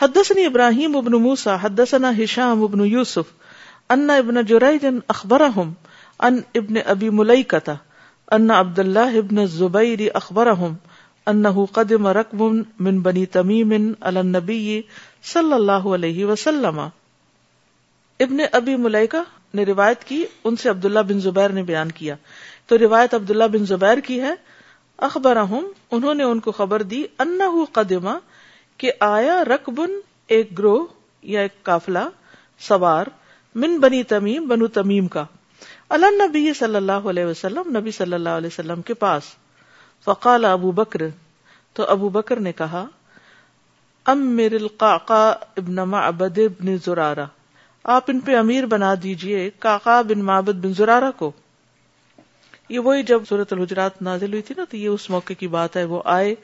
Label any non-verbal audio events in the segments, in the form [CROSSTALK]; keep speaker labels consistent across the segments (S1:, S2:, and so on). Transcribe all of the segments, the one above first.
S1: حدسن ابراہیم ابن موسا حدسن ابن یوسف انا ابن اخبر ابن ابی ملئی تميم على اخبر صلی اللہ علیہ وسلم ابن ابی ملکہ نے روایت کی ان سے عبداللہ بن زبیر نے بیان کیا تو روایت عبداللہ بن زبیر کی ہے اخبر ہم انہوں نے ان کو خبر دی انح قدمہ کہ آیا رق بن ایک گروہ یا ایک کافلا تمیم بنو تمیم کا اللہ نبی صلی اللہ علیہ وسلم نبی صلی اللہ علیہ وسلم کے پاس فقال ابو بکر تو ابو بکر نے کہا ابن معبد ابن زرارہ آپ ان پہ امیر بنا دیجئے کاقا بن معبد بن زرارہ کو یہ وہی جب صورت الحجرات نازل ہوئی تھی نا تو یہ اس موقع کی بات ہے وہ آئے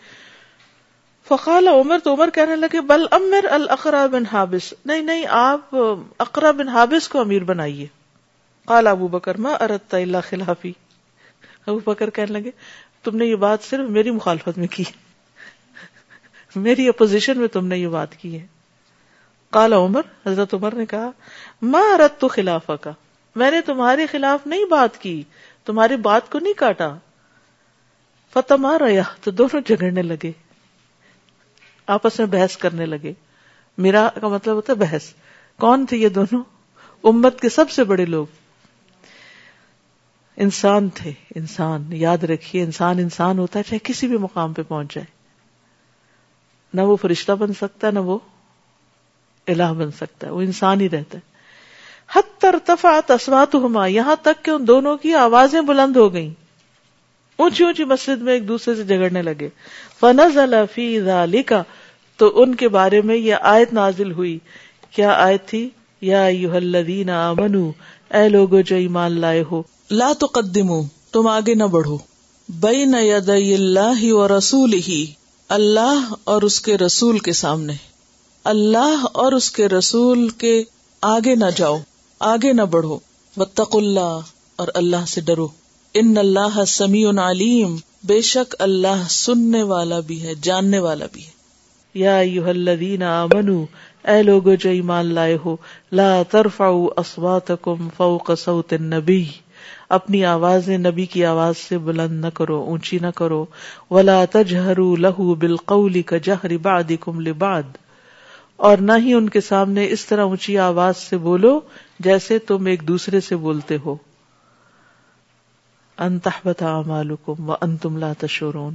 S1: فقال عمر تو عمر کہنے لگے بل امر القرا بن حابس نہیں نہیں آپ اقرا بن حابس کو امیر بنائیے قال ابو بکر ما ارت اللہ خلافی ابو بکر کہنے لگے تم نے یہ بات صرف میری مخالفت میں کی میری اپوزیشن میں تم نے یہ بات کی ہے کالا عمر حضرت عمر نے کہا ما ارت تو خلاف میں نے تمہارے خلاف نہیں بات کی تمہاری بات کو نہیں کاٹا فتح مارا تو دونوں جگڑنے لگے آپس میں بحث کرنے لگے میرا کا مطلب ہوتا ہے بحث کون تھے یہ دونوں امت کے سب سے بڑے لوگ انسان تھے انسان یاد رکھیے انسان انسان ہوتا ہے چاہے کسی بھی مقام پہ پہ پہنچ جائے نہ وہ فرشتہ بن سکتا ہے نہ وہ الہ بن سکتا ہے وہ انسان ہی رہتا ہے حت ترتفا تسوات ہما یہاں تک کہ ان دونوں کی آوازیں بلند ہو گئیں اونچی اونچی مسجد میں ایک دوسرے سے جگڑنے لگے فنز علی کا تو ان کے بارے میں یہ آیت نازل ہوئی کیا آیت تھی یا اے لوگو ایمان لائے ہو لا تو قدم تم آگے نہ بڑھو بین اللہ اور رسول ہی اللہ اور اس کے رسول کے سامنے اللہ اور اس کے رسول کے آگے نہ جاؤ آگے نہ بڑھو بتق اللہ اور اللہ سے ڈرو ان اللہ سمی علیم بے شک اللہ سننے والا بھی ہے جاننے والا بھی ہے یا اے لوگ نبی اپنی آواز نبی کی آواز سے بلند نہ کرو اونچی نہ کرو ولا تجہر بعدکم لبعد اور نہ ہی ان کے سامنے اس طرح اونچی آواز سے بولو جیسے تم ایک دوسرے سے بولتے ہو انتہ امال حکم و ان تم تشورون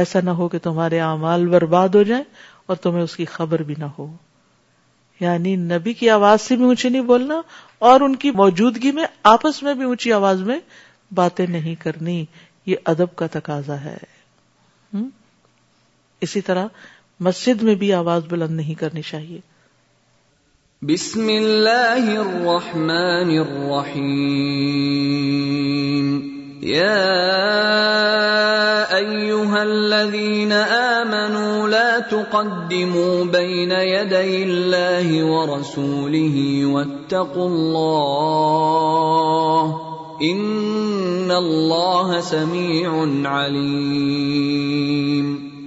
S1: ایسا نہ ہو کہ تمہارے اعمال برباد ہو جائیں اور تمہیں اس کی خبر بھی نہ ہو یعنی نبی کی آواز سے بھی اونچی نہیں بولنا اور ان کی موجودگی میں آپس میں بھی اونچی آواز میں باتیں نہیں کرنی یہ ادب کا تقاضا ہے اسی طرح مسجد میں بھی آواز بلند نہیں کرنی چاہیے
S2: بسم اللہ الرحمن الرحیم يا ايها الذين امنوا لا تقدموا بين يدي الله ورسوله واتقوا الله ان الله سميع عليم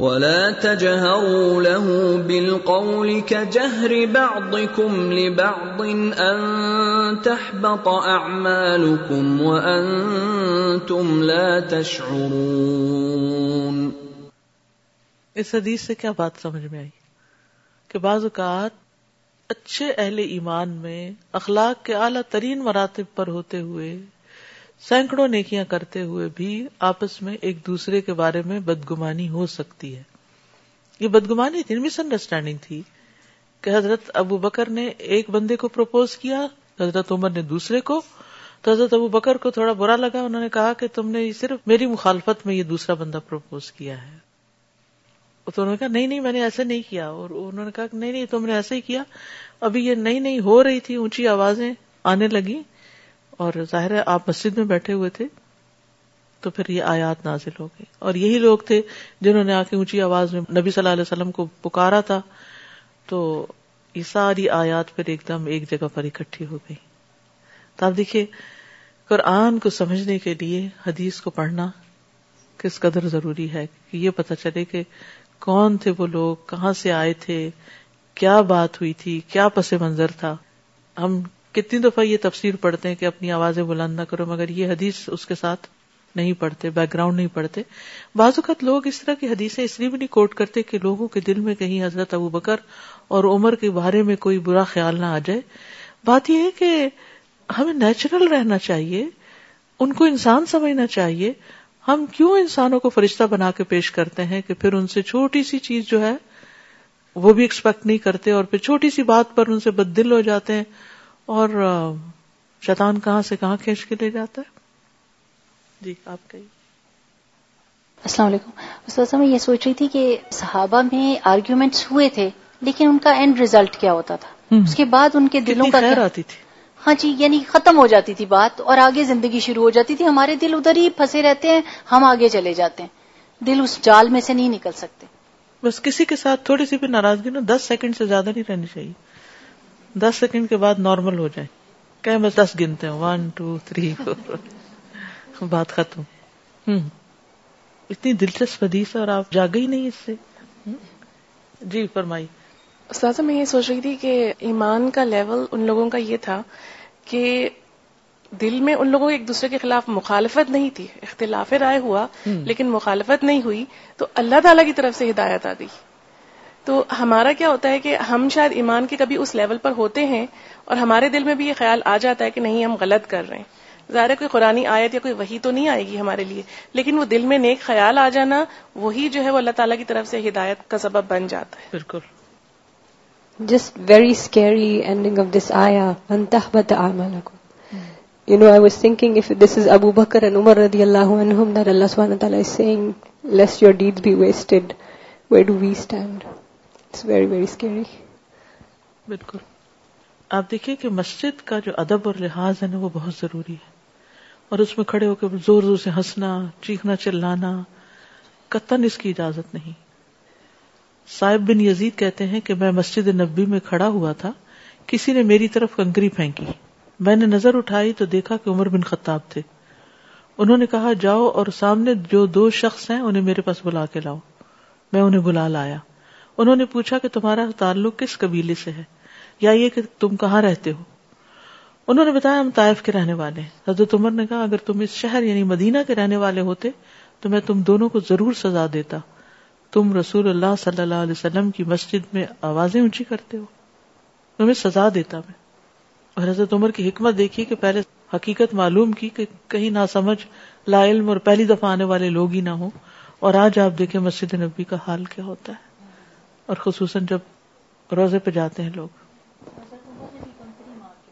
S2: ولا تجهروا له بالقول كجهر بعضكم لبعض ان تحبط اعمالكم وانتم لا تشعرون
S1: اس حدیث سے کیا بات سمجھ میں آئی کہ بعض اوقات اچھے اہل ایمان میں اخلاق کے اعلیٰ ترین مراتب پر ہوتے ہوئے سینکڑوں نیکیاں کرتے ہوئے بھی آپس میں ایک دوسرے کے بارے میں بدگمانی ہو سکتی ہے یہ بدگمانی تھی مس انڈرسٹینڈنگ تھی کہ حضرت ابو بکر نے ایک بندے کو پروپوز کیا حضرت عمر نے دوسرے کو تو حضرت ابو بکر کو تھوڑا برا لگا انہوں نے کہا کہ تم نے صرف میری مخالفت میں یہ دوسرا بندہ پروپوز کیا ہے تو انہوں نے کہا نہیں نہیں میں نے ایسے نہیں کیا اور انہوں نے کہا نہیں تم نے ایسے ہی کیا ابھی یہ نئی نئی ہو رہی تھی اونچی آوازیں آنے لگی اور ظاہر ہے آپ مسجد میں بیٹھے ہوئے تھے تو پھر یہ آیات نازل ہو گئی اور یہی لوگ تھے جنہوں نے آ کے اونچی آواز میں نبی صلی اللہ علیہ وسلم کو پکارا تھا تو یہ ساری آیات پھر ایک دم ایک جگہ پر اکٹھی ہو گئی تو آپ دیکھیے قرآن کو سمجھنے کے لیے حدیث کو پڑھنا کس قدر ضروری ہے کہ یہ پتا چلے کہ کون تھے وہ لوگ کہاں سے آئے تھے کیا بات ہوئی تھی کیا پس منظر تھا ہم کتنی دفعہ یہ تفسیر پڑھتے ہیں کہ اپنی آوازیں بلند نہ کرو مگر یہ حدیث اس کے ساتھ نہیں پڑھتے بیک گراؤنڈ نہیں پڑھتے بعض اوقات لوگ اس طرح کی حدیثیں اس لیے بھی نہیں کوٹ کرتے کہ لوگوں کے دل میں کہیں حضرت ابو بکر اور عمر کے بارے میں کوئی برا خیال نہ آ جائے بات یہ ہے کہ ہمیں نیچرل رہنا چاہیے ان کو انسان سمجھنا چاہیے ہم کیوں انسانوں کو فرشتہ بنا کے پیش کرتے ہیں کہ پھر ان سے چھوٹی سی چیز جو ہے وہ بھی ایکسپیکٹ نہیں کرتے اور پھر چھوٹی سی بات پر ان سے بد دل ہو جاتے ہیں اور شیطان کہاں سے کہاں کھینچ کے لے جاتا ہے جی آپ کہیے
S3: السلام علیکم استاذ میں یہ سوچ رہی تھی کہ صحابہ میں آرگیومنٹس ہوئے تھے لیکن ان کا اینڈ ریزلٹ کیا ہوتا تھا اس کے بعد ان کے دلوں کا
S1: خیر آتی تھی
S3: ہاں جی یعنی ختم ہو جاتی تھی بات اور آگے زندگی شروع ہو جاتی تھی ہمارے دل ادھر ہی پھنسے رہتے ہیں ہم آگے چلے جاتے ہیں دل اس جال میں سے نہیں نکل سکتے
S1: بس کسی کے ساتھ تھوڑی سی بھی ناراضگی نا دس سیکنڈ سے زیادہ نہیں رہنی چاہیے دس سیکنڈ کے بعد نارمل ہو جائیں کہ ون ٹو تھری فور بات ختم ہوں اتنی دلچسپ حدیث اور آپ ہی نہیں اس سے جی فرمائی
S4: استاذہ میں یہ سوچ رہی تھی کہ ایمان کا لیول ان لوگوں کا یہ تھا کہ دل میں ان لوگوں کو ایک دوسرے کے خلاف مخالفت نہیں تھی اختلاف رائے ہوا لیکن مخالفت نہیں ہوئی تو اللہ تعالی کی طرف سے ہدایت آ گئی تو ہمارا کیا ہوتا ہے کہ ہم شاید ایمان کے کبھی اس لیول پر ہوتے ہیں اور ہمارے دل میں بھی یہ خیال آ جاتا ہے کہ نہیں ہم غلط کر رہے ہیں ظاہر کوئی قرآن آیت یا کوئی وہی تو نہیں آئے گی ہمارے لیے لیکن وہ دل میں نیک خیال آ جانا وہی جو ہے وہ اللہ تعالیٰ کی طرف سے ہدایت کا سبب بن جاتا ہے
S1: بالکل
S5: just very scary ending of this آیا you know, I was thinking if this is Abu Bakr and Umar radiallahu anhum that Allah subhanahu wa ta'ala is saying, lest your deeds be wasted, where do we stand? Very very scary
S1: بالکل آپ دیکھیے کہ مسجد کا جو ادب اور لحاظ ہے نا وہ بہت ضروری ہے اور اس میں کھڑے ہو کے زور زور سے ہنسنا چیخنا چلانا قطن اس کی اجازت نہیں صاحب بن یزید کہتے ہیں کہ میں مسجد نبی میں کھڑا ہوا تھا کسی نے میری طرف کنکری پھینکی میں نے نظر اٹھائی تو دیکھا کہ عمر بن خطاب تھے انہوں نے کہا جاؤ اور سامنے جو دو شخص ہیں انہیں میرے پاس بلا کے لاؤ میں انہیں بلا لایا انہوں نے پوچھا کہ تمہارا تعلق کس قبیلے سے ہے یا یہ کہ تم کہاں رہتے ہو انہوں نے بتایا ہم تائف کے رہنے والے ہیں حضرت عمر نے کہا اگر تم اس شہر یعنی مدینہ کے رہنے والے ہوتے تو میں تم دونوں کو ضرور سزا دیتا تم رسول اللہ صلی اللہ علیہ وسلم کی مسجد میں آوازیں اونچی کرتے ہو تمہیں سزا دیتا میں اور حضرت عمر کی حکمت دیکھی کہ پہلے حقیقت معلوم کی کہ کہیں نہ سمجھ لا علم اور پہلی دفعہ آنے والے لوگ ہی نہ ہوں اور آج آپ دیکھیں مسجد نبی کا حال کیا ہوتا ہے اور خصوصاً جب روزے پہ جاتے ہیں لوگ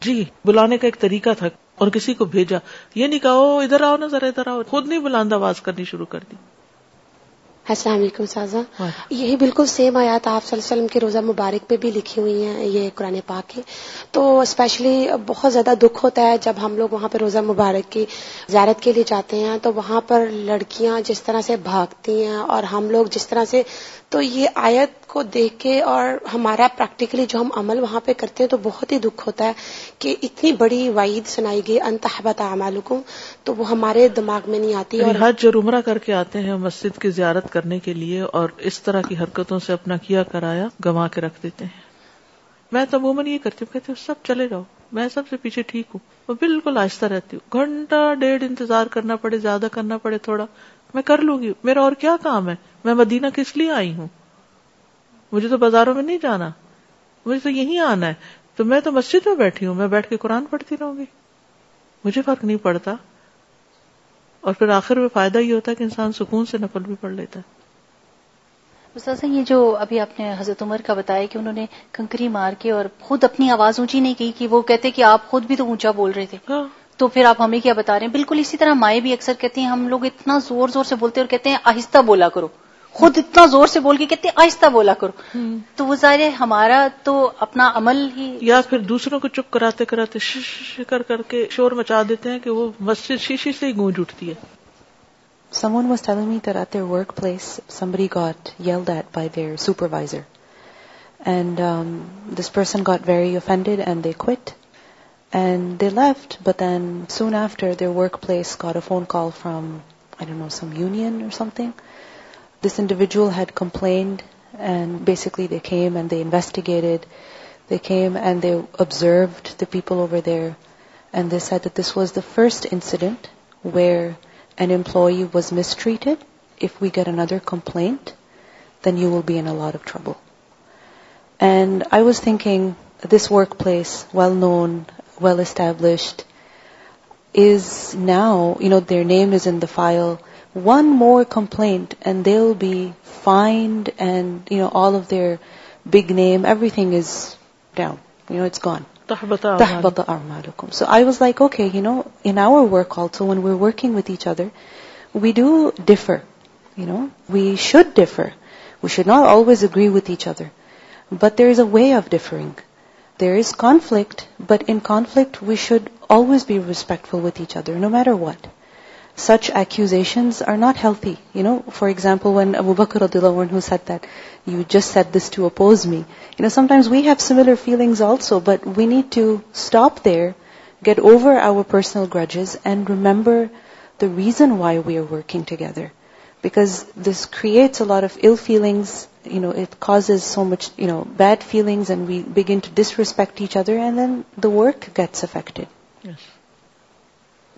S1: جی بلانے کا ایک طریقہ تھا اور کسی کو بھیجا یہ نہیں کہا ادھر ادھر آؤ آؤ نا ذرا خود نہیں آواز کرنی شروع کر دی
S6: السلام علیکم سازا یہی بالکل سیم آیات آپ صلی اللہ علیہ وسلم کے روزہ مبارک پہ بھی لکھی ہوئی ہیں یہ قرآن پاک کی تو اسپیشلی بہت زیادہ دکھ ہوتا ہے جب ہم لوگ وہاں پہ روزہ مبارک کی زیارت کے لیے جاتے ہیں تو وہاں پر لڑکیاں جس طرح سے بھاگتی ہیں اور ہم لوگ جس طرح سے تو یہ آیت کو دیکھ کے اور ہمارا پریکٹیکلی جو ہم عمل وہاں پہ کرتے ہیں تو بہت ہی دکھ ہوتا ہے کہ اتنی بڑی وعید سنائی گئی انتہبت تو وہ ہمارے دماغ میں نہیں آتی اور یعنی
S1: حج اور عمرہ کر کے آتے ہیں مسجد کی زیارت کرنے کے لیے اور اس طرح کی حرکتوں سے اپنا کیا کرایا گنوا کے رکھ دیتے ہیں میں تو عموماً یہ کرتی ہوں ہوں سب چلے جاؤ میں سب سے پیچھے ٹھیک ہوں میں بالکل آہستہ رہتی ہوں گھنٹہ ڈیڑھ انتظار کرنا پڑے زیادہ کرنا پڑے تھوڑا میں کر لوں گی میرا اور کیا کام ہے میں مدینہ کس لیے آئی ہوں مجھے تو بازاروں میں نہیں جانا مجھے تو یہی آنا ہے تو میں تو مسجد میں بیٹھی ہوں میں بیٹھ کے قرآن پڑھتی رہوں گی مجھے فرق نہیں پڑتا اور پھر آخر میں فائدہ یہ ہوتا ہے کہ انسان سکون سے نفل بھی پڑھ لیتا ہے
S3: یہ جو ابھی آپ نے حضرت عمر کا بتایا کہ انہوں نے کنکری مار کے اور خود اپنی آواز اونچی نہیں کی کہ وہ کہتے کہ آپ خود بھی تو اونچا بول رہے تھے
S1: ہاں۔
S3: تو پھر آپ ہمیں کیا بتا رہے ہیں بالکل اسی طرح مائیں بھی اکثر کہتی ہیں ہم لوگ اتنا زور زور سے بولتے اور کہتے ہیں آہستہ بولا کرو خود اتنا زور سے بول کے کہ آہستہ بولا کرو تو وہ ظاہر ہمارا تو اپنا عمل ہی
S1: یا پھر دوسروں کو چپ کراتے کراتے کر کر کے شور مچا دیتے ہیں کہ وہ مسجد شیشی سے ہی گونج اٹھتی ہے
S7: سمون و سلم work place by their supervisor and this person got very offended and they cut and they left but and soon after their work place car a phone call فراموس This individual had complained, and basically they came and they investigated. They came and they observed the people over there, and they said that this was the first incident where an employee was mistreated. If we get another complaint, then you will be in a lot of trouble. And I was thinking, this workplace, well known, well established, is now, their name is in the file, one more complaint and they'll be fined, and all of their big name, everything is down. It's gone. تَحْبَطَ أَعْمَالُكُمْ. So I was like, okay, in our work also, when we're working with each other, we do differ. We should differ. We should not always agree with each other. But there is a way of differing. There is conflict, but in conflict we should always be respectful with each other, no matter what such accusations are not healthy. You know, for example, when Abu Bakr radhiyallahu anhu said that, you just said this to oppose me. You know, sometimes we have similar feelings also, but we need to stop there, get over our personal grudges, and remember the reason why we are working together. Because this creates a lot of ill feelings, you know, it causes so much, you know, bad feelings, and we begin to disrespect each other, and then the work gets affected.
S1: Yes.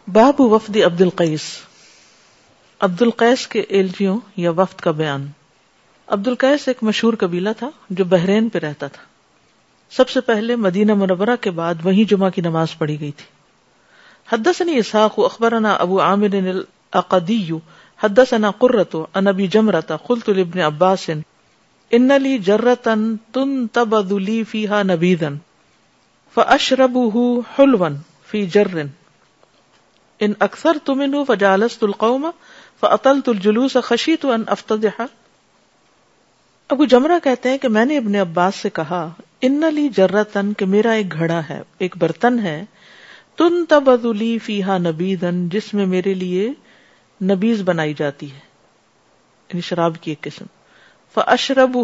S1: باب وفد عبد القیس عبد القیس کے ایلجیوں یا وفد کا بیان عبد القیس ایک مشہور قبیلہ تھا جو بحرین پہ رہتا تھا سب سے پہلے مدینہ منورہ کے بعد وہیں جمعہ کی نماز پڑھی گئی تھی حدسنی اساق اخبر نا ابو قررتو ان ابی جمرتا کل تلبن عباسن انرطن تن جرن ان اکثر تم ان تو تل افتدہ ابو جمرا کہتے ہیں کہ میں نے اپنے عباس سے کہا ان لی جرتن کہ میرا ایک گھڑا ہے ایک برتن ہے تن تب ادلی جس میں میرے لیے نبیز بنائی جاتی ہے یعنی شراب کی ایک قسم ف اشرب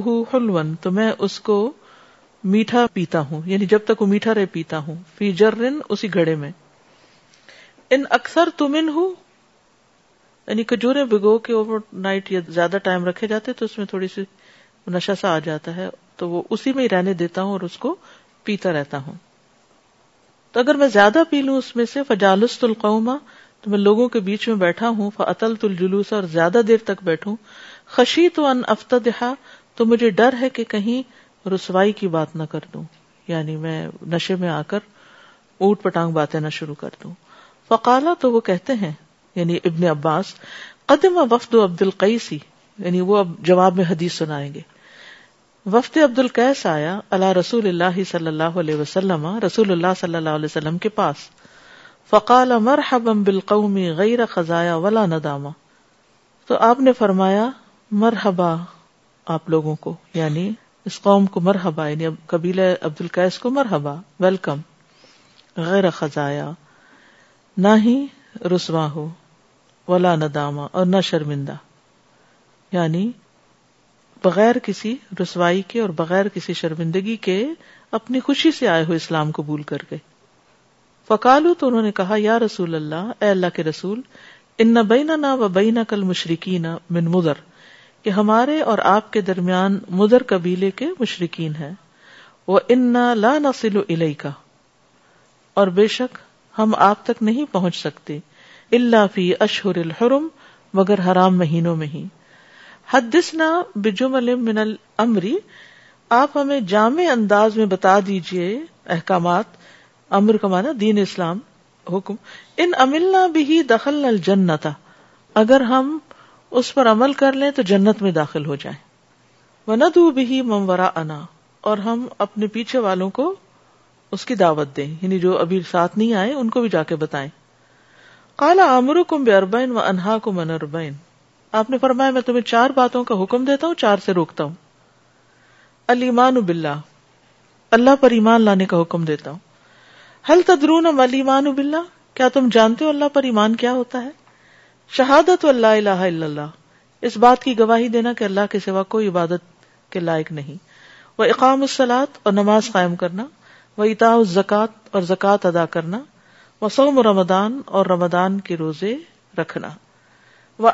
S1: تو میں اس کو میٹھا پیتا ہوں یعنی جب تک وہ میٹھا رہے پیتا ہوں فی جرن اسی گھڑے میں ان اکثر تمن ہوں یعنی کجورے بھگو کے اوور نائٹ یا زیادہ ٹائم رکھے جاتے تو اس میں تھوڑی سی نشا سا آ جاتا ہے تو وہ اسی میں ہی رہنے دیتا ہوں اور اس کو پیتا رہتا ہوں تو اگر میں زیادہ پی لوں اس میں سے فجالست القوما تو میں لوگوں کے بیچ میں بیٹھا ہوں اتل تل جلوس اور زیادہ دیر تک بیٹھوں خشی تو ان افتدہ تو مجھے ڈر ہے کہ کہیں رسوائی کی بات نہ کر دوں یعنی میں نشے میں آ کر اونٹ پٹانگ باتیں نہ شروع کر دوں فقالا تو وہ کہتے ہیں یعنی ابن عباس قدم وفد و عبد القیسی یعنی وہ اب جواب میں حدیث سنائیں گے وفد عبد القیس آیا اللہ رسول اللہ صلی اللہ علیہ وسلم رسول اللہ صلی اللہ علیہ وسلم کے پاس فقال مرحبا بال قومی غیر خزایا ولا نداما تو آپ نے فرمایا مرحبا آپ لوگوں کو یعنی اس قوم کو مرحبا یعنی قبیلہ عبد القیس کو مرحبا ویلکم غیر خزایا نہ ہی رسوا ہو ولا ندامہ داما اور نہ شرمندہ یعنی بغیر کسی رسوائی کے اور بغیر کسی شرمندگی کے اپنی خوشی سے آئے ہوئے اسلام قبول کر گئے فکالو تو انہوں نے کہا یا رسول اللہ اے اللہ کے رسول ان نہ بینا نہ و بینا کل مشرقین من مدر کہ ہمارے اور آپ کے درمیان مدر قبیلے کے مشرقین ہے وہ ان لا نسل الئی کا اور بے شک ہم آپ تک نہیں پہنچ سکتے اللہ فی اشہر الحرم مگر حرام مہینوں میں ہی حدثنا بجمل من الامری آپ ہمیں جامع انداز میں بتا دیجئے احکامات امر کا مانا دین اسلام حکم ان املنا بھی دخل الجنت اگر ہم اس پر عمل کر لیں تو جنت میں داخل ہو جائیں وندو بھی ممورا انا اور ہم اپنے پیچھے والوں کو اس کی دعوت دیں یعنی جو ابھی ساتھ نہیں آئے ان کو بھی جا کے بتائیں کالا کم بے اربین و انہا کم اربین آپ نے فرمایا میں تمہیں چار باتوں کا حکم دیتا ہوں چار سے روکتا ہوں اللہ پر ایمان لانے کا حکم دیتا ہوں ہل تدرون علیمان بلّہ کیا تم جانتے ہو اللہ پر ایمان کیا ہوتا ہے شہادت و اللہ الا اللہ اس بات کی گواہی دینا کہ اللہ کے سوا کوئی عبادت کے لائق نہیں وہ اقام السلاد اور نماز قائم کرنا وہ اتا اور زکات ادا کرنا وسوم رمدان اور رمدان کے روزے رکھنا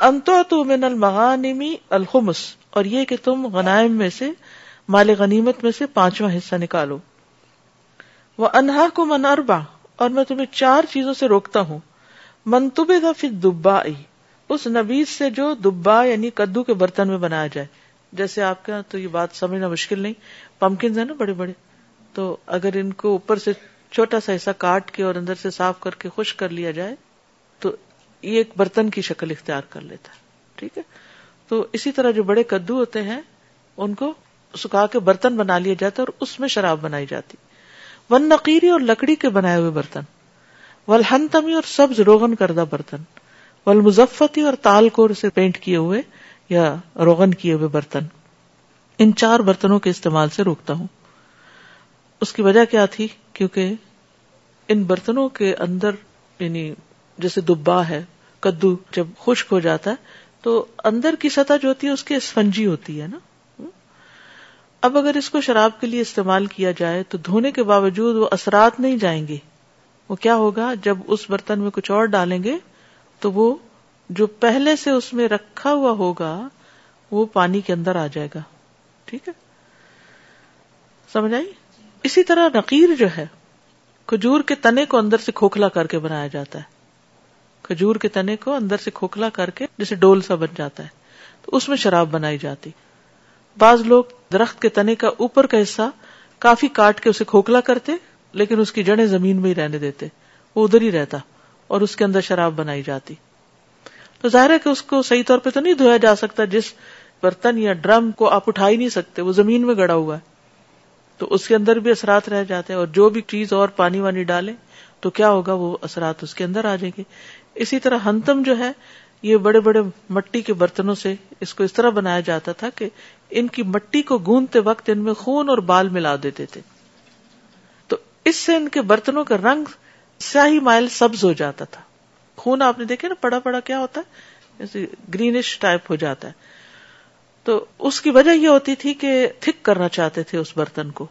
S1: انتو المغانمی الخمس اور یہ کہ تم غنائم میں سے مال غنیمت میں سے پانچواں حصہ نکالو وہ انہا کو من اربا اور میں تمہیں چار چیزوں سے روکتا ہوں منطبے دبا پھر اس نبیز سے جو دبا یعنی کدو کے برتن میں بنایا جائے جیسے آپ کا تو یہ بات سمجھنا مشکل نہیں پمکنز ہیں نا بڑے بڑے تو اگر ان کو اوپر سے چھوٹا سا حصہ کاٹ کے اور اندر سے صاف کر کے خشک کر لیا جائے تو یہ ایک برتن کی شکل اختیار کر لیتا ہے ٹھیک ہے تو اسی طرح جو بڑے کدو ہوتے ہیں ان کو سکھا کے برتن بنا لیا جاتا اور اس میں شراب بنائی جاتی ون نقیری اور لکڑی کے بنائے ہوئے برتن ولہن تمی اور سبز روغن کردہ برتن ول مزفتی اور تال کو پینٹ کیے ہوئے یا روغن کیے ہوئے برتن ان چار برتنوں کے استعمال سے روکتا ہوں اس کی وجہ کیا تھی کیونکہ ان برتنوں کے اندر یعنی جیسے دبا ہے کدو جب خشک ہو جاتا ہے تو اندر کی سطح جو ہوتی ہے اس کی اسفنجی ہوتی ہے نا اب اگر اس کو شراب کے لیے استعمال کیا جائے تو دھونے کے باوجود وہ اثرات نہیں جائیں گے وہ کیا ہوگا جب اس برتن میں کچھ اور ڈالیں گے تو وہ جو پہلے سے اس میں رکھا ہوا ہوگا وہ پانی کے اندر آ جائے گا ٹھیک ہے سمجھ آئی اسی طرح نقیر جو ہے کھجور کے تنے کو اندر سے کھوکھلا کر کے بنایا جاتا ہے کھجور کے تنے کو اندر سے کھوکھلا کر کے جسے سا بن جاتا ہے تو اس میں شراب بنائی جاتی بعض لوگ درخت کے تنے کا اوپر کا حصہ کافی کاٹ کے اسے کھوکھلا کرتے لیکن اس کی جڑیں زمین میں ہی رہنے دیتے وہ ادھر ہی رہتا اور اس کے اندر شراب بنائی جاتی تو ظاہر ہے کہ اس کو صحیح طور پہ تو نہیں دھویا جا سکتا جس برتن یا ڈرم کو آپ اٹھا ہی نہیں سکتے وہ زمین میں گڑا ہوا ہے تو اس کے اندر بھی اثرات رہ جاتے ہیں اور جو بھی چیز اور پانی وانی ڈالے تو کیا ہوگا وہ اثرات اس کے اندر آ جائیں گے اسی طرح ہنتم جو ہے یہ بڑے بڑے مٹی کے برتنوں سے اس کو اس طرح بنایا جاتا تھا کہ ان کی مٹی کو گونتے وقت ان میں خون اور بال ملا دیتے تھے تو اس سے ان کے برتنوں کا رنگ سیاہی مائل سبز ہو جاتا تھا خون آپ نے دیکھے نا پڑا پڑا کیا ہوتا ہے گرینش ٹائپ ہو جاتا ہے تو اس کی وجہ یہ ہوتی تھی کہ تھک کرنا چاہتے تھے اس برتن کو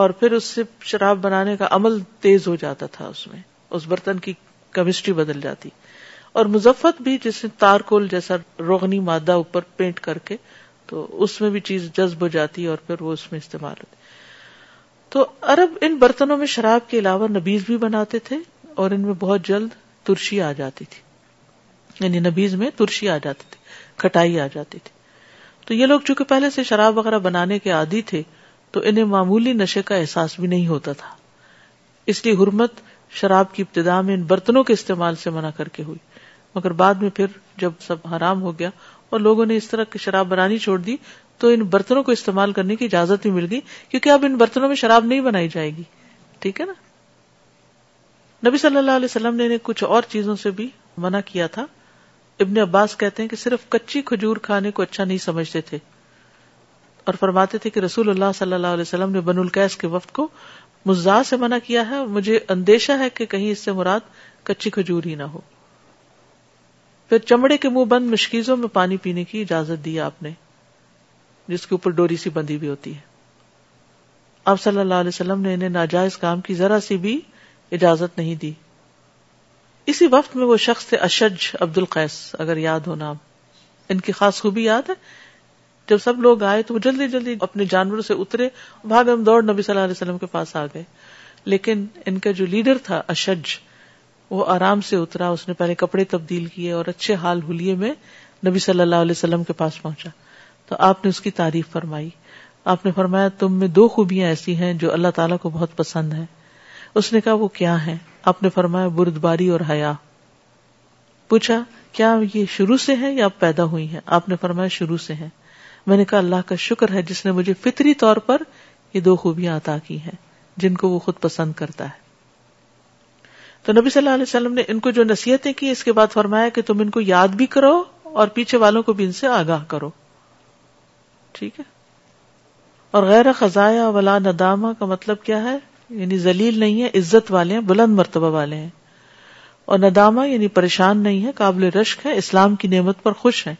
S1: اور پھر اس سے شراب بنانے کا عمل تیز ہو جاتا تھا اس میں اس برتن کی کیمسٹری بدل جاتی اور مزفت بھی جس نے تارکول جیسا روغنی مادہ اوپر پینٹ کر کے تو اس میں بھی چیز جذب ہو جاتی اور پھر وہ اس میں استعمال ہوتی تو عرب ان برتنوں میں شراب کے علاوہ نبیز بھی بناتے تھے اور ان میں بہت جلد ترشی آ جاتی تھی یعنی نبیز میں ترشی آ جاتی تھی کھٹائی آ جاتی تھی تو یہ لوگ چونکہ پہلے سے شراب وغیرہ بنانے کے عادی تھے تو انہیں معمولی نشے کا احساس بھی نہیں ہوتا تھا اس لیے حرمت شراب کی ابتدا میں ان برتنوں کے استعمال سے منع کر کے ہوئی مگر بعد میں پھر جب سب حرام ہو گیا اور لوگوں نے اس طرح کی شراب بنانی چھوڑ دی تو ان برتنوں کو استعمال کرنے کی اجازت بھی مل گئی کیونکہ اب ان برتنوں میں شراب نہیں بنائی جائے گی ٹھیک ہے نا نبی صلی اللہ علیہ وسلم نے کچھ اور چیزوں سے بھی منع کیا تھا ابن عباس کہتے ہیں کہ صرف کچی کھجور کھانے کو اچھا نہیں سمجھتے تھے اور فرماتے تھے کہ رسول اللہ صلی اللہ علیہ وسلم نے بن القیس کے وقت کو مزاح سے منع کیا ہے مجھے اندیشہ ہے کہ کہیں اس سے مراد کچی کھجور ہی نہ ہو پھر چمڑے کے منہ بند مشکیزوں میں پانی پینے کی اجازت دی آپ نے جس کے اوپر ڈوری سی بندی بھی ہوتی ہے آپ صلی اللہ علیہ وسلم نے انہیں ناجائز کام کی ذرا سی بھی اجازت نہیں دی اسی وقت میں وہ شخص تھے اشج عبد القیس اگر یاد ہو آپ ان کی خاص خوبی یاد ہے جب سب لوگ آئے تو وہ جلدی جلدی اپنے جانوروں سے اترے بھاگ ہم دوڑ نبی صلی اللہ علیہ وسلم کے پاس آ گئے لیکن ان کا جو لیڈر تھا اشج وہ آرام سے اترا اس نے پہلے کپڑے تبدیل کیے اور اچھے حال ہولیے میں نبی صلی اللہ علیہ وسلم کے پاس پہنچا تو آپ نے اس کی تعریف فرمائی آپ نے فرمایا تم میں دو خوبیاں ایسی ہیں جو اللہ تعالیٰ کو بہت پسند ہیں اس نے کہا وہ کیا ہیں آپ نے فرمایا برد باری اور حیا پوچھا کیا یہ شروع سے ہے یا پیدا ہوئی ہیں آپ نے فرمایا شروع سے ہے میں نے کہا اللہ کا شکر ہے جس نے مجھے فطری طور پر یہ دو خوبیاں عطا کی ہیں جن کو وہ خود پسند کرتا ہے تو نبی صلی اللہ علیہ وسلم نے ان کو جو نصیحتیں کی اس کے بعد فرمایا کہ تم ان کو یاد بھی کرو اور پیچھے والوں کو بھی ان سے آگاہ کرو ٹھیک ہے اور غیر خزایا ولا ندامہ کا مطلب کیا ہے یعنی ذلیل نہیں ہے عزت والے ہیں بلند مرتبہ والے ہیں اور ندامہ یعنی پریشان نہیں ہے قابل رشک ہے اسلام کی نعمت پر خوش ہیں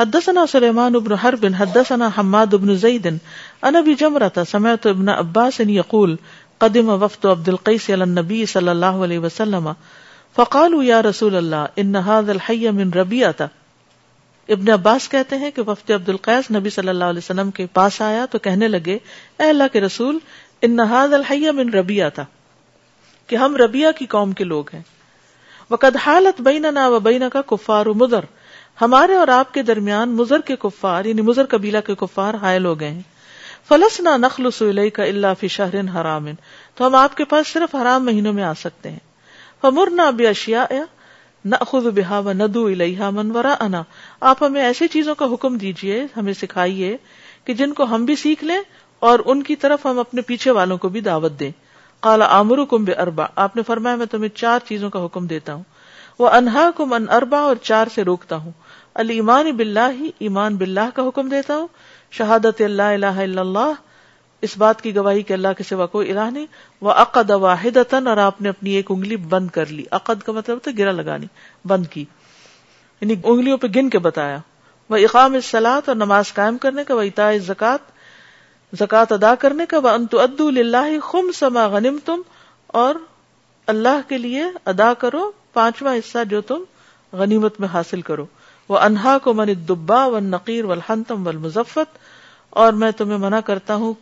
S1: حدثنا سلیمان ابن حرب حدثنا حماد ابن زید انا بھی جم جمرتا سمعت ابن عباس یقول قدم وفد عبد القیس علی النبی صلی اللہ علیہ وسلم فقالوا یا رسول اللہ ان هذا الحي من ربیعہ ابن عباس کہتے ہیں کہ وفد عبد القیس نبی صلی اللہ علیہ وسلم کے پاس آیا تو کہنے لگے اے اللہ کے رسول ان نہاد الحیہ بن ربیا تھا کہ ہم ربیا کی قوم کے لوگ ہیں وقد حالت بین نا و بینا کا کفار و مدر ہمارے اور آپ کے درمیان مزر کے کفار یعنی مزر قبیلہ کے کفار حائل ہو گئے ہیں فلس نہ نخل سلئی کا اللہ فشہر حرام تو ہم آپ کے پاس صرف حرام مہینوں میں آ سکتے ہیں فمر نہ بے اشیا نہ خود بحا و ندو الحا منورا انا آپ ہمیں ایسی چیزوں کا حکم دیجیے ہمیں سکھائیے کہ جن کو ہم بھی سیکھ لیں اور ان کی طرف ہم اپنے پیچھے والوں کو بھی دعوت دیں کالا آمر کم بے اربا آپ نے فرمایا میں تمہیں چار چیزوں کا حکم دیتا ہوں وہ انہا کم ان اربا اور چار سے روکتا ہوں علی ایمان بلّہ ایمان بلّہ کا حکم دیتا ہوں شہادت اللہ الہ الا اللہ اس بات کی گواہی کے اللہ کے سوا کوئی الہ نہیں وہ عقد واحد اور آپ نے اپنی ایک انگلی بند کر لی عقد کا مطلب گرا لگانی بند کی یعنی انگلیوں پہ گن کے بتایا وہ اقام اصلاح اور نماز قائم کرنے کا وہ اطاع زکات زکات ادا کرنے کا بنت اللہ خم سما غنیم تم اور اللہ کے لیے ادا کرو پانچواں حصہ جو تم غنیمت میں حاصل کرو وہ انہا کو دبا و نقیر و حنطم و المزفت اور میں تمہیں منع کرتا ہوں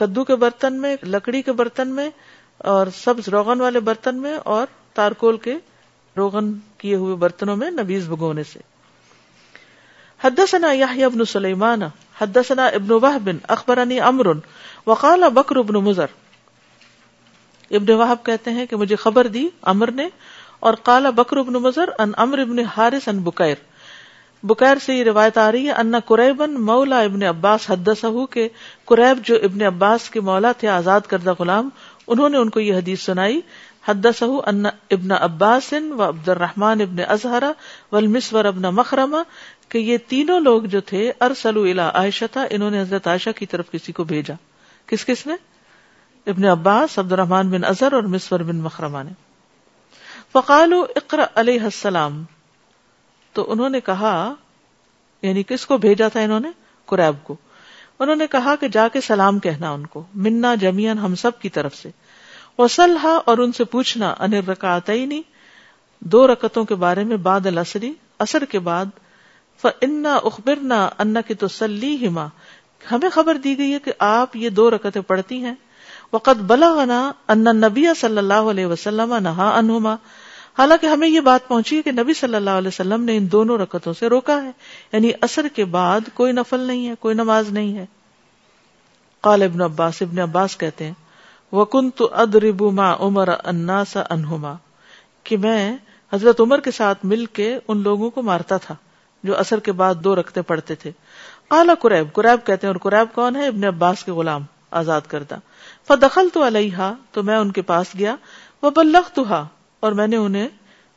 S1: کدو کے برتن میں لکڑی کے برتن میں اور سبز روغن والے برتن میں اور تارکول کے روغن کیے ہوئے برتنوں میں نبیز بگونے سے حدثنا یحیی ابن سلیمان حدثنا ابن وهب اخبرني امر وقال بکر ابن مزر ابن وہب کہتے ہیں کہ مجھے خبر دی امر نے اور کالا بکر ابن مزر ان امر ابن حارث ان بکیر بکیر سے یہ روایت آ رہی ہے انا قریبن مولا ابن عباس حدثہ کہ قریب جو ابن عباس کے مولا تھے آزاد کردہ غلام انہوں نے ان کو یہ حدیث سنائی حدثہ ان ابن عباس و عبد الرحمن ابن ازہر والمسور ابن مخرمہ کہ یہ تینوں لوگ جو تھے ارسل الا عائشہ تھا انہوں نے حضرت عائشہ کی طرف کسی کو بھیجا کس کس نے ابن عباس عبد الرحمان بن اظہر اور بن مکرما کہا یعنی کس کو بھیجا تھا انہوں نے قریب کو انہوں نے کہا کہ جا کے سلام کہنا ان کو منا جمیان ہم سب کی طرف سے وسلحا اور ان سے پوچھنا رکعتین دو رکتوں کے بارے میں بعد الاسری اثر کے بعد اخبر اخبرنا انا کی تو سلی ہی ماں ہمیں خبر دی گئی ہے کہ آپ یہ دو رکتیں پڑھتی ہیں وقت بلا و انا نبی صلی اللہ علیہ وسلم نہا انہما حالانکہ ہمیں یہ بات پہنچی ہے کہ نبی صلی اللہ علیہ وسلم نے ان دونوں رکتوں سے روکا ہے یعنی اثر کے بعد کوئی نفل نہیں ہے کوئی نماز نہیں ہے قال ابن عباس ابن عباس کہتے ہیں وکن تو ادرب ما عمر انا سا انہما کہ میں حضرت عمر کے ساتھ مل کے ان لوگوں کو مارتا تھا جو اثر کے بعد دو رکھتے پڑھتے تھے کالا قریب قریب کہتے ہیں اور قریب کون ہے ابن عباس کے غلام آزاد کردا فدخل تو تو میں ان کے پاس گیا وہ بلخ تو اور میں نے انہیں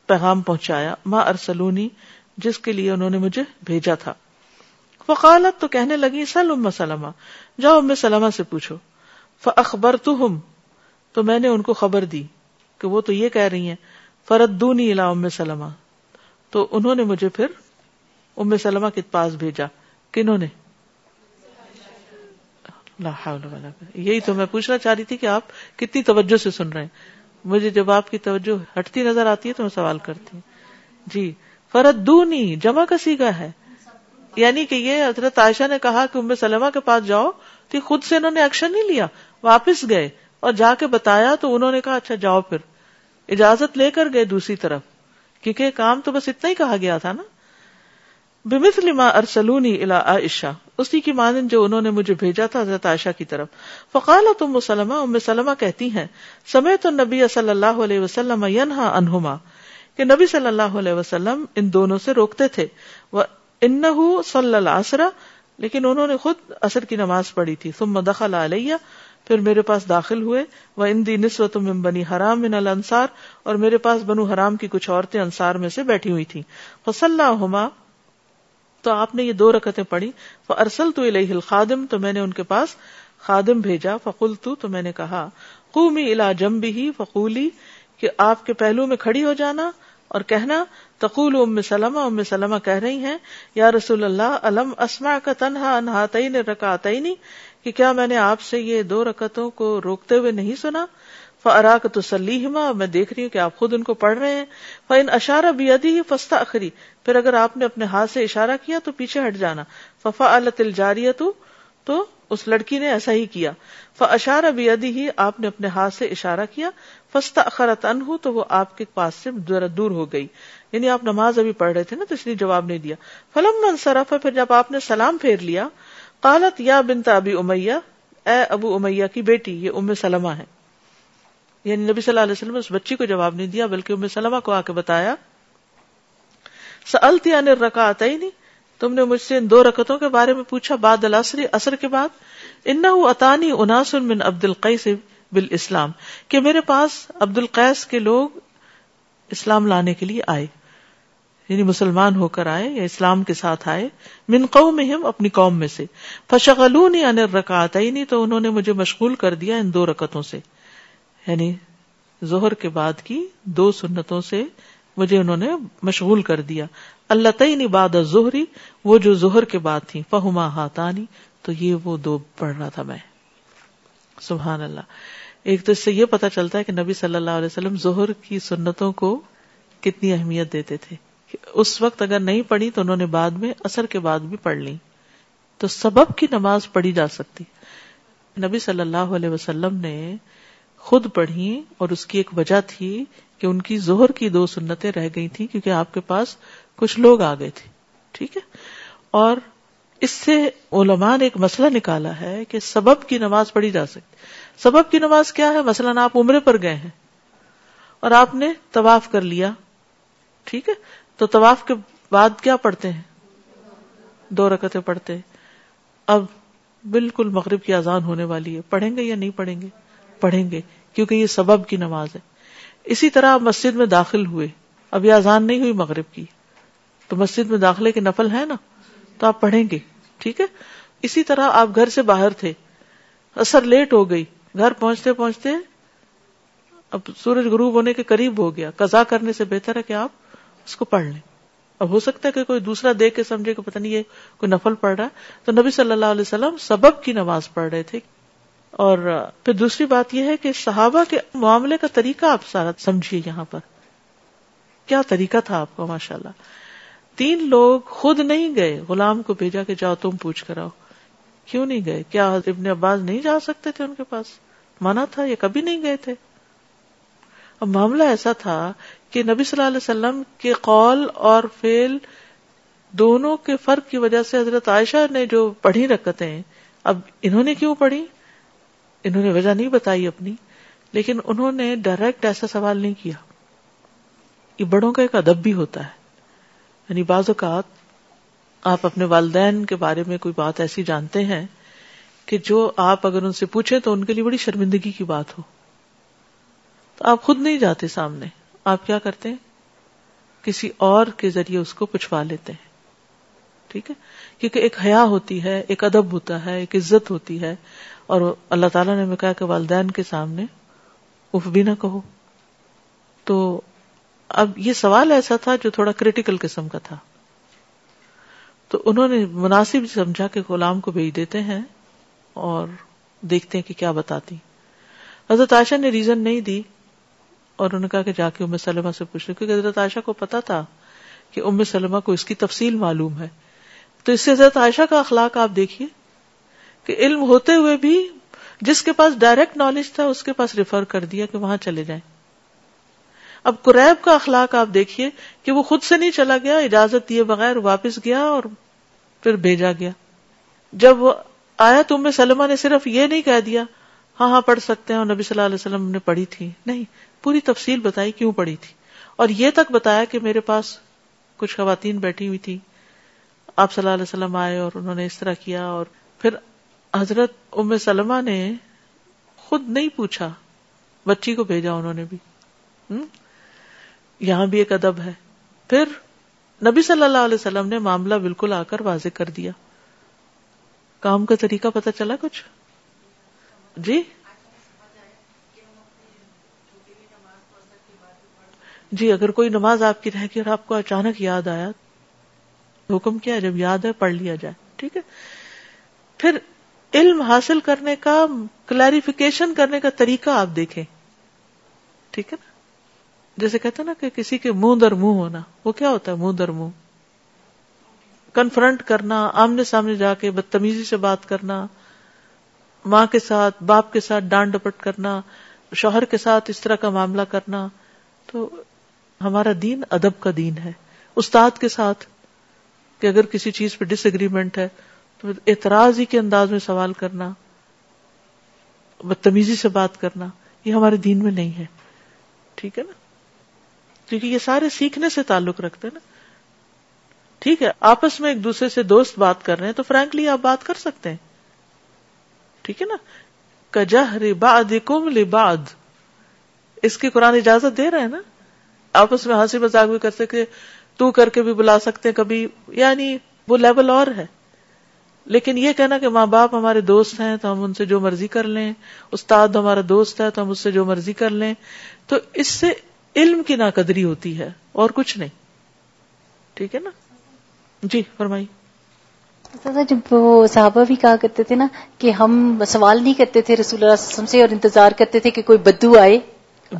S1: پیغام پہنچایا ماں ارسلونی جس کے لیے انہوں نے مجھے بھیجا تھا قالت تو کہنے لگی سل ام سلمہ جاؤ ام سلمہ سے پوچھو فخبر تو ہم تو میں نے ان کو خبر دی کہ وہ تو یہ کہہ رہی ہیں فرد دون علا ام سلمہ تو انہوں نے مجھے پھر ام سلمہ کے پاس بھیجا کنہوں نے یہی تو میں پوچھنا چاہ رہی تھی کہ آپ کتنی توجہ سے سن رہے ہیں مجھے جب آپ کی توجہ ہٹتی نظر آتی ہے تو میں سوال کرتی ہوں جی فرد دونی جمع کا کا ہے یعنی کہ یہ حضرت عائشہ نے کہا کہ ام سلمہ کے پاس جاؤ تو خود سے انہوں نے ایکشن نہیں لیا واپس گئے اور جا کے بتایا تو انہوں نے کہا اچھا جاؤ پھر اجازت لے کر گئے دوسری طرف کیونکہ کام تو بس اتنا ہی کہا گیا تھا نا بمثل ما ارسلونی الى عائشہ اسی کی مانن جو انہوں نے مجھے بھیجا تھا حضرت عائشہ کی طرف فقالت ام سلمہ ام سلمہ کہتی ہیں سمیت النبی صلی اللہ علیہ وسلم ینہا انہما کہ نبی صلی اللہ علیہ وسلم ان دونوں سے روکتے تھے ان صلی اللہ لیکن انہوں نے خود عصر کی نماز پڑھی تھی ثم دخل علیہ پھر میرے پاس داخل ہوئے وہ ان نسوت من بنی حرام من الانصار اور میرے پاس بنو حرام کی کچھ عورتیں انصار میں سے بیٹھی ہوئی تھی فصلی تو آپ نے یہ دو رکتیں پڑھی ارسل تو الہل خادم تو میں نے ان کے پاس خادم بھیجا فقول تو میں نے کہا قومی الا جم بھی فقولی کہ آپ کے پہلو میں کھڑی ہو جانا اور کہنا تقول ام سلم ام سلم کہہ رہی ہیں یا رسول اللہ علم اسما کا تنہا انہا نے رکا کہ کیا میں نے آپ سے یہ دو رکتوں کو روکتے ہوئے نہیں سنا فرا کا تو سلیحما اور میں دیکھ رہی ہوں کہ آپ خود ان کو پڑھ رہے ہیں فن ان اشار ابی ادی فستا اخری پھر اگر آپ نے اپنے ہاتھ سے اشارہ کیا تو پیچھے ہٹ جانا ففا تو تو اس لڑکی نے ایسا ہی کیا فشار ابی ادی آپ نے اپنے ہاتھ سے اشارہ کیا فستا اخرت ان تو وہ آپ کے پاس سے دور ہو گئی یعنی آپ نماز ابھی پڑھ رہے تھے نا تو اس نے جواب نہیں دیا فلم صرف پھر جب آپ نے سلام پھیر لیا قالت یا بنتا ابی امیہ اے ابو امیہ کی بیٹی یہ ام سلمہ ہے یعنی نبی صلی اللہ علیہ وسلم نے اس بچی کو جواب نہیں دیا بلکہ ام سلمہ کو آ کے بتایا سلط ان رکا آتا نہیں تم نے مجھ سے ان دو رکتوں کے بارے میں پوچھا بعد الاسری اثر کے بعد ان عبد القیس بال اسلام کہ میرے پاس عبد القیس کے لوگ اسلام لانے کے لیے آئے یعنی مسلمان ہو کر آئے یا اسلام کے ساتھ آئے من قو میں ہم اپنی قوم میں سے فشغلونی رکا آتا ہی نہیں تو انہوں نے مجھے مشغول کر دیا ان دو رکتوں سے یعنی زہر دو سنتوں سے مجھے انہوں نے مشغول کر دیا اللہ تعین وہ جو ظہر کے بعد تھی فہما ہاتانی تو یہ وہ دو پڑھ رہا تھا میں سبحان اللہ ایک تو اس سے یہ پتا چلتا ہے کہ نبی صلی اللہ علیہ وسلم ظہر کی سنتوں کو کتنی اہمیت دیتے تھے اس وقت اگر نہیں پڑھی تو انہوں نے بعد میں اثر کے بعد بھی پڑھ لی تو سبب کی نماز پڑھی جا سکتی نبی صلی اللہ علیہ وسلم نے خود پڑھی اور اس کی ایک وجہ تھی کہ ان کی زہر کی دو سنتیں رہ گئی تھی کیونکہ آپ کے پاس کچھ لوگ آ گئے تھے ٹھیک ہے اور اس سے علماء نے ایک مسئلہ نکالا ہے کہ سبب کی نماز پڑھی جا سکتی سبب کی نماز کیا ہے مثلاً آپ عمرے پر گئے ہیں اور آپ نے طواف کر لیا ٹھیک ہے تو طواف کے بعد کیا پڑھتے ہیں دو رکتیں پڑھتے اب بالکل مغرب کی اذان ہونے والی ہے پڑھیں گے یا نہیں پڑھیں گے پڑھیں گے کیونکہ یہ سبب کی نماز ہے اسی طرح آپ مسجد میں داخل ہوئے ابھی آزان نہیں ہوئی مغرب کی تو مسجد میں داخلے کے نفل ہے نا تو آپ پڑھیں گے ٹھیک ہے اسی طرح آپ گھر سے باہر تھے اثر لیٹ ہو گئی گھر پہنچتے پہنچتے اب سورج غروب ہونے کے قریب ہو گیا قزا کرنے سے بہتر ہے کہ آپ اس کو پڑھ لیں اب ہو سکتا ہے کہ کوئی دوسرا دیکھ کے سمجھے کہ پتہ نہیں یہ کوئی نفل پڑھ رہا ہے تو نبی صلی اللہ علیہ وسلم سبب کی نماز پڑھ رہے تھے اور پھر دوسری بات یہ ہے کہ صحابہ کے معاملے کا طریقہ آپ سارا سمجھیے یہاں پر کیا طریقہ تھا آپ کو ماشاء اللہ تین لوگ خود نہیں گئے غلام کو بھیجا کہ جاؤ تم پوچھ کراؤ کیوں نہیں گئے کیا ابن عباس نہیں جا سکتے تھے ان کے پاس مانا تھا یہ کبھی نہیں گئے تھے اب معاملہ ایسا تھا کہ نبی صلی اللہ علیہ وسلم کے قول اور فیل دونوں کے فرق کی وجہ سے حضرت عائشہ نے جو پڑھی رکھتے ہیں اب انہوں نے کیوں پڑھی انہوں نے وجہ نہیں بتائی اپنی لیکن انہوں نے ڈائریکٹ ایسا سوال نہیں کیا یہ بڑوں کا ایک ادب بھی ہوتا ہے یعنی بعض اوقات آپ اپنے والدین کے بارے میں کوئی بات ایسی جانتے ہیں کہ جو آپ اگر ان سے پوچھیں تو ان کے لیے بڑی شرمندگی کی بات ہو تو آپ خود نہیں جاتے سامنے آپ کیا کرتے ہیں کسی اور کے ذریعے اس کو پچھوا لیتے ہیں ٹھیک ہے کیونکہ ایک حیا ہوتی ہے ایک ادب ہوتا ہے ایک عزت ہوتی ہے اور اللہ تعالیٰ نے کہا کہ والدین کے سامنے اف بھی نہ کہو تو اب یہ سوال ایسا تھا جو تھوڑا کریٹیکل قسم کا تھا تو انہوں نے مناسب سمجھا کہ غلام کو بھیج دیتے ہیں اور دیکھتے ہیں کہ کیا بتاتی حضرت عائشہ نے ریزن نہیں دی اور انہوں نے کہا کہ جا کے امر سلم سے پوچھ کیونکہ حضرت عائشہ کو پتا تھا کہ امر سلم کو اس کی تفصیل معلوم ہے تو اس سے حضرت عائشہ کا اخلاق آپ دیکھیے کہ علم ہوتے ہوئے بھی جس کے پاس ڈائریکٹ نالج تھا اس کے پاس ریفر کر دیا کہ وہاں چلے جائیں اب قریب کا اخلاق آپ دیکھیے کہ وہ خود سے نہیں چلا گیا اجازت دیے بغیر واپس گیا اور پھر بھیجا گیا جب وہ آیا تو سلما نے صرف یہ نہیں کہہ دیا ہاں ہاں پڑھ سکتے ہیں نبی صلی اللہ علیہ وسلم نے پڑھی تھی نہیں پوری تفصیل بتائی کیوں پڑھی تھی اور یہ تک بتایا کہ میرے پاس کچھ خواتین بیٹھی ہوئی تھی آپ صلی اللہ علیہ وسلم آئے اور انہوں نے اس طرح کیا اور پھر حضرت ام سلم نے خود نہیں پوچھا بچی کو بھیجا انہوں نے بھی یہاں بھی ایک ادب ہے پھر نبی صلی اللہ علیہ وسلم نے معاملہ بالکل آ کر واضح کر دیا کام کا طریقہ پتا چلا کچھ جی جی اگر کوئی نماز آپ کی رہ گی اور آپ کو اچانک یاد آیا حکم کیا جب یاد ہے پڑھ لیا جائے ٹھیک ہے پھر علم حاصل کرنے کا کلیریفیکیشن کرنے کا طریقہ آپ دیکھیں ٹھیک ہے نا جیسے کہتے ہیں نا کہ کسی کے منہ در منہ ہونا وہ کیا ہوتا ہے منہ در منہ کنفرنٹ کرنا آمنے سامنے جا کے بدتمیزی سے بات کرنا ماں کے ساتھ باپ کے ساتھ ڈانڈ ڈپٹ کرنا شوہر کے ساتھ اس طرح کا معاملہ کرنا تو ہمارا دین ادب کا دین ہے استاد کے ساتھ کہ اگر کسی چیز پہ ڈس اگریمنٹ ہے اعتراض ہی کے انداز میں سوال کرنا بدتمیزی سے بات کرنا یہ ہمارے دین میں نہیں ہے ٹھیک ہے نا کیونکہ یہ سارے سیکھنے سے تعلق رکھتے نا ٹھیک ہے آپس میں ایک دوسرے سے دوست بات کر رہے ہیں تو فرینکلی آپ بات کر سکتے ہیں ٹھیک ہے نا باد کم لباد اس کی قرآن اجازت دے رہے ہیں نا آپس میں ہنسی مذاق بھی کر سکتے تو کر کے بھی بلا سکتے کبھی یعنی وہ لیول اور ہے لیکن یہ کہنا کہ ماں باپ ہمارے دوست ہیں تو ہم ان سے جو مرضی کر لیں استاد ہمارا دوست ہے تو ہم اس سے جو مرضی کر لیں تو اس سے علم کی ناقدری ہوتی ہے اور کچھ نہیں ٹھیک ہے نا جی فرمائی
S3: جب وہ صحابہ بھی کہا کرتے تھے نا کہ ہم سوال نہیں کرتے تھے رسول اللہ وسلم سے اور انتظار کرتے تھے کہ کوئی بدو آئے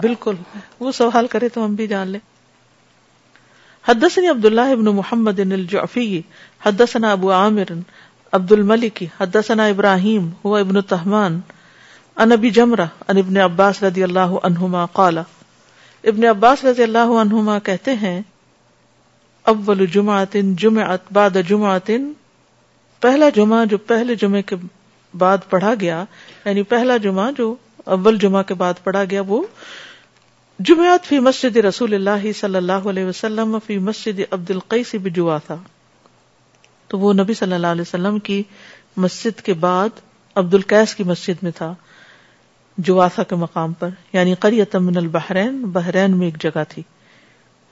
S1: بالکل وہ سوال کرے تو ہم بھی جان لیں عبد عبداللہ ابن محمد حدثنا ابو عامر عبد الملک حدثنا ابراہیم ہو ابن تحمان ابی جمرہ ابن عباس رضی اللہ عنہما قالا ابن عباس رضی اللہ عنہما کہتے ہیں ابل جمعت بعد جماعتن پہلا جمعہ جو پہلے جمعے کے بعد پڑھا گیا یعنی پہلا جمعہ جو اول جمعہ کے بعد پڑھا گیا وہ جمعات فی مسجد رسول اللہ صلی اللہ علیہ وسلم فی مسجد عبد القیسی بھی تھا تو وہ نبی صلی اللہ علیہ وسلم کی مسجد کے بعد عبد القیس کی مسجد میں تھا جو مقام پر یعنی قریت من البحرین بحرین میں ایک جگہ تھی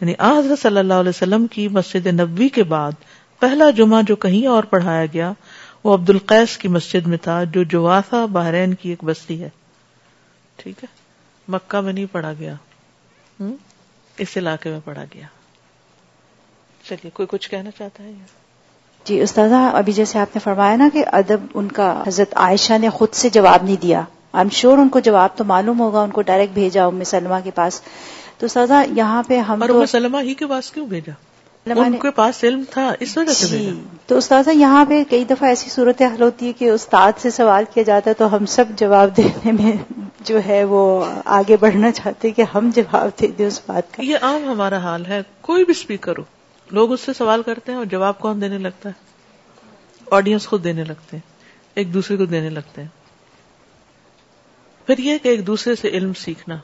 S1: یعنی آزر صلی اللہ علیہ وسلم کی مسجد نبی کے بعد پہلا جمعہ جو کہیں اور پڑھایا گیا وہ عبد القیس کی مسجد میں تھا جو جواسا بحرین کی ایک بستی ہے ٹھیک ہے مکہ میں نہیں پڑھا گیا اس علاقے میں پڑھا گیا چلیے کوئی کچھ کہنا چاہتا ہے یار
S8: جی استاد ابھی جیسے آپ نے فرمایا نا کہ ادب ان کا حضرت عائشہ نے خود سے جواب نہیں دیا آئی ایم شیور ان کو جواب تو معلوم ہوگا ان کو ڈائریکٹ بھیجا ام سلمہ کے پاس تو استاذہ یہاں پہ ہم
S1: سلما ہی کے پاس کیوں بھیجا ان کے پاس علم تھا اس وجہ وقت
S8: جی، تو استاد یہاں پہ کئی دفعہ ایسی صورت حل ہوتی ہے کہ استاد سے سوال کیا جاتا ہے تو ہم سب جواب دینے میں جو ہے وہ آگے بڑھنا چاہتے کہ ہم جواب دے دیں اس بات کا
S1: یہ عام ہمارا حال ہے کوئی بھی اسپیکر ہو لوگ اس سے سوال کرتے ہیں اور جواب کون دینے لگتا ہے آڈینس خود دینے لگتے ہیں ایک دوسرے کو دینے لگتے ہیں پھر یہ کہ ایک دوسرے سے علم سیکھنا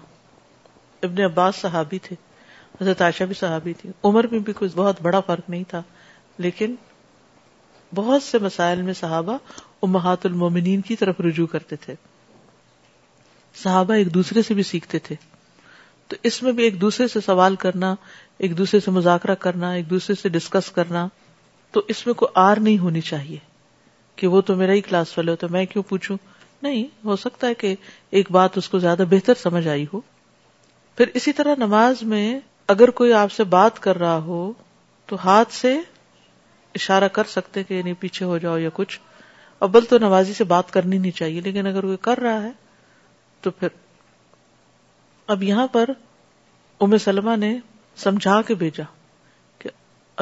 S1: ابن عباس صحابی تھے حضرت عائشہ بھی صحابی تھی عمر میں بھی بہت بڑا فرق نہیں تھا لیکن بہت سے مسائل میں صحابہ امہات المومنین کی طرف رجوع کرتے تھے صحابہ ایک دوسرے سے بھی سیکھتے تھے تو اس میں بھی ایک دوسرے سے سوال کرنا ایک دوسرے سے مذاکرہ کرنا ایک دوسرے سے ڈسکس کرنا تو اس میں کوئی آر نہیں ہونی چاہیے کہ وہ تو میرا ہی کلاس والے میں کیوں پوچھوں نہیں ہو سکتا ہے کہ ایک بات اس کو زیادہ بہتر سمجھ آئی ہو پھر اسی طرح نماز میں اگر کوئی آپ سے بات کر رہا ہو تو ہاتھ سے اشارہ کر سکتے کہ یعنی پیچھے ہو جاؤ یا کچھ ابل تو نمازی سے بات کرنی نہیں چاہیے لیکن اگر وہ کر رہا ہے تو پھر اب یہاں پر امر سلمہ نے سمجھا کے بھیجا کہ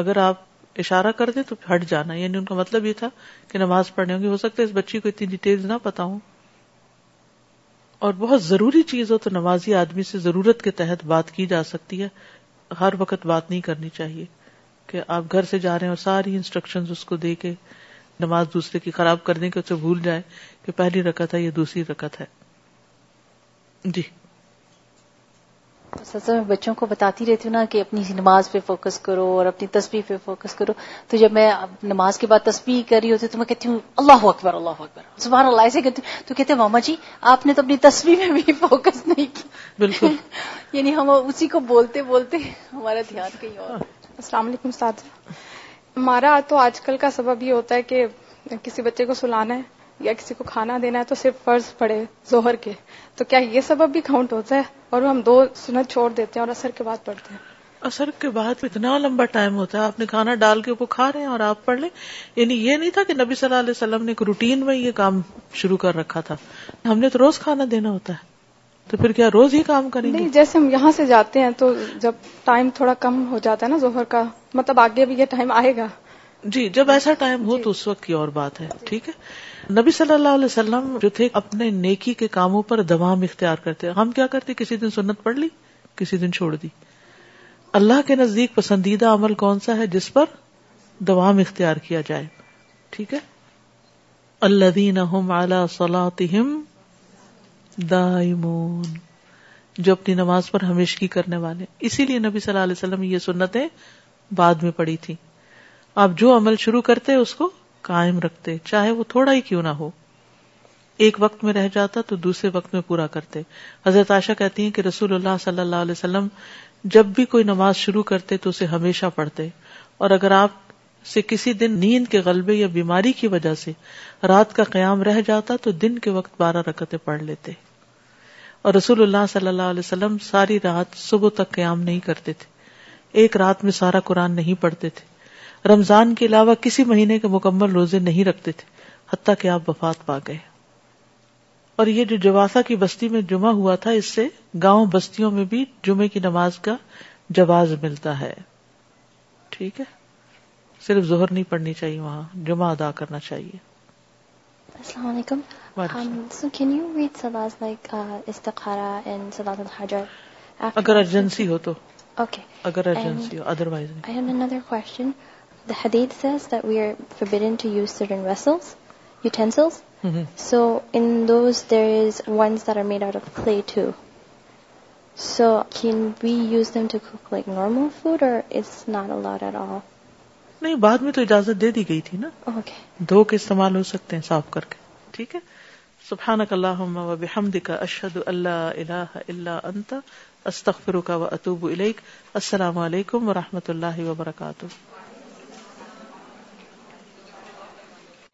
S1: اگر آپ اشارہ کر دیں تو ہٹ جانا یعنی ان کا مطلب یہ تھا کہ نماز پڑھنے ہوں گے ہو سکتا ہے اس بچی کو اتنی ڈیٹیل نہ پتا ہوں اور بہت ضروری چیز ہو تو نمازی آدمی سے ضرورت کے تحت بات کی جا سکتی ہے ہر وقت بات نہیں کرنی چاہیے کہ آپ گھر سے جا رہے ہیں اور ساری انسٹرکشن اس کو دے کے نماز دوسرے کی خراب کر دیں کہ اسے بھول جائے کہ پہلی رکت ہے یا دوسری رکت ہے جی
S3: سر میں بچوں کو بتاتی رہتی ہوں نا کہ اپنی نماز پہ فوکس کرو اور اپنی تسبیح پہ فوکس کرو تو جب میں نماز کے بعد تسبیح کر رہی ہوتی تو میں کہتی ہوں اللہ اکبر اللہ اکبر سبحان اللہ ایسے کہتی ہوں تو کہتے ہیں ماما جی آپ نے تو اپنی تسبیح میں بھی فوکس [LAUGHS] نہیں کی
S1: بالکل [LAUGHS]
S3: یعنی ہم اسی کو بولتے بولتے ہمارا دھیان کہیں اور
S9: السلام علیکم ساتھ جی۔ ہمارا تو آج کل کا سبب یہ ہوتا ہے کہ کسی بچے کو سلانا ہے یا کسی کو کھانا دینا ہے تو صرف فرض پڑے زہر کے تو کیا یہ سبب بھی کاؤنٹ ہوتا ہے اور ہم دو سنت چھوڑ دیتے ہیں اور اثر کے بعد پڑھتے ہیں
S1: اثر کے بعد اتنا لمبا ٹائم ہوتا ہے آپ نے کھانا ڈال کے وہ کھا رہے ہیں اور آپ پڑھ لیں یعنی یہ نہیں تھا کہ نبی صلی اللہ علیہ وسلم نے ایک روٹین میں یہ کام شروع کر رکھا تھا ہم نے تو روز کھانا دینا ہوتا ہے تو پھر کیا روز ہی کام کریں
S9: نہیں جیسے ہم یہاں سے جاتے ہیں تو جب ٹائم تھوڑا کم ہو جاتا ہے نا زہر کا مطلب آگے بھی یہ ٹائم آئے گا
S1: جی جب ایسا ٹائم ہو جی۔ تو اس وقت کی اور بات ہے ٹھیک ہے نبی صلی اللہ علیہ وسلم جو تھے اپنے نیکی کے کاموں پر دوام اختیار کرتے ہم کیا کرتے کسی دن سنت پڑھ لی کسی دن چھوڑ دی اللہ کے نزدیک پسندیدہ عمل کون سا ہے جس پر دوام اختیار کیا جائے ٹھیک ہے اللہ دین صلاحم دائمون جو اپنی نماز پر ہمیشگی کرنے والے اسی لیے نبی صلی اللہ علیہ وسلم یہ سنتیں بعد میں پڑی تھی آپ جو عمل شروع کرتے اس کو قائم رکھتے چاہے وہ تھوڑا ہی کیوں نہ ہو ایک وقت میں رہ جاتا تو دوسرے وقت میں پورا کرتے حضرت آشا کہتی ہیں کہ رسول اللہ صلی اللہ علیہ وسلم جب بھی کوئی نماز شروع کرتے تو اسے ہمیشہ پڑھتے اور اگر آپ سے کسی دن نیند کے غلبے یا بیماری کی وجہ سے رات کا قیام رہ جاتا تو دن کے وقت بارہ رکتیں پڑھ لیتے اور رسول اللہ صلی اللہ علیہ وسلم ساری رات صبح تک قیام نہیں کرتے تھے ایک رات میں سارا قرآن نہیں پڑھتے تھے رمضان کے علاوہ کسی مہینے کے مکمل روزے نہیں رکھتے تھے حتیٰ کہ آپ وفات پا گئے اور یہ جو جواسا کی بستی میں جمعہ ہوا تھا اس سے گاؤں بستیوں میں بھی جمعے کی نماز کا جواز ملتا ہے ٹھیک ہے صرف زہر نہیں پڑنی چاہیے وہاں جمعہ ادا کرنا چاہیے
S10: السلام علیکم um, uh,
S1: اگر ارجنسی ہو تو اگر urgency who otherwise
S10: the hadith says that we are forbidden to use certain vessels, utensils. Mm-hmm. So in those, there is ones that are made out of clay too. So can we use them to cook like normal food, or it's not allowed at all?
S1: نہیں بعد میں تو اجازت دے دی گئی تھی نا okay. دھو کے استعمال ہو سکتے ہیں صاف کر کے ٹھیک ہے سبحانک اللہم و بحمدک اشہد اللہ الہ الا انت استغفرک و اتوب السلام علیکم ورحمۃ اللہ وبرکاتہ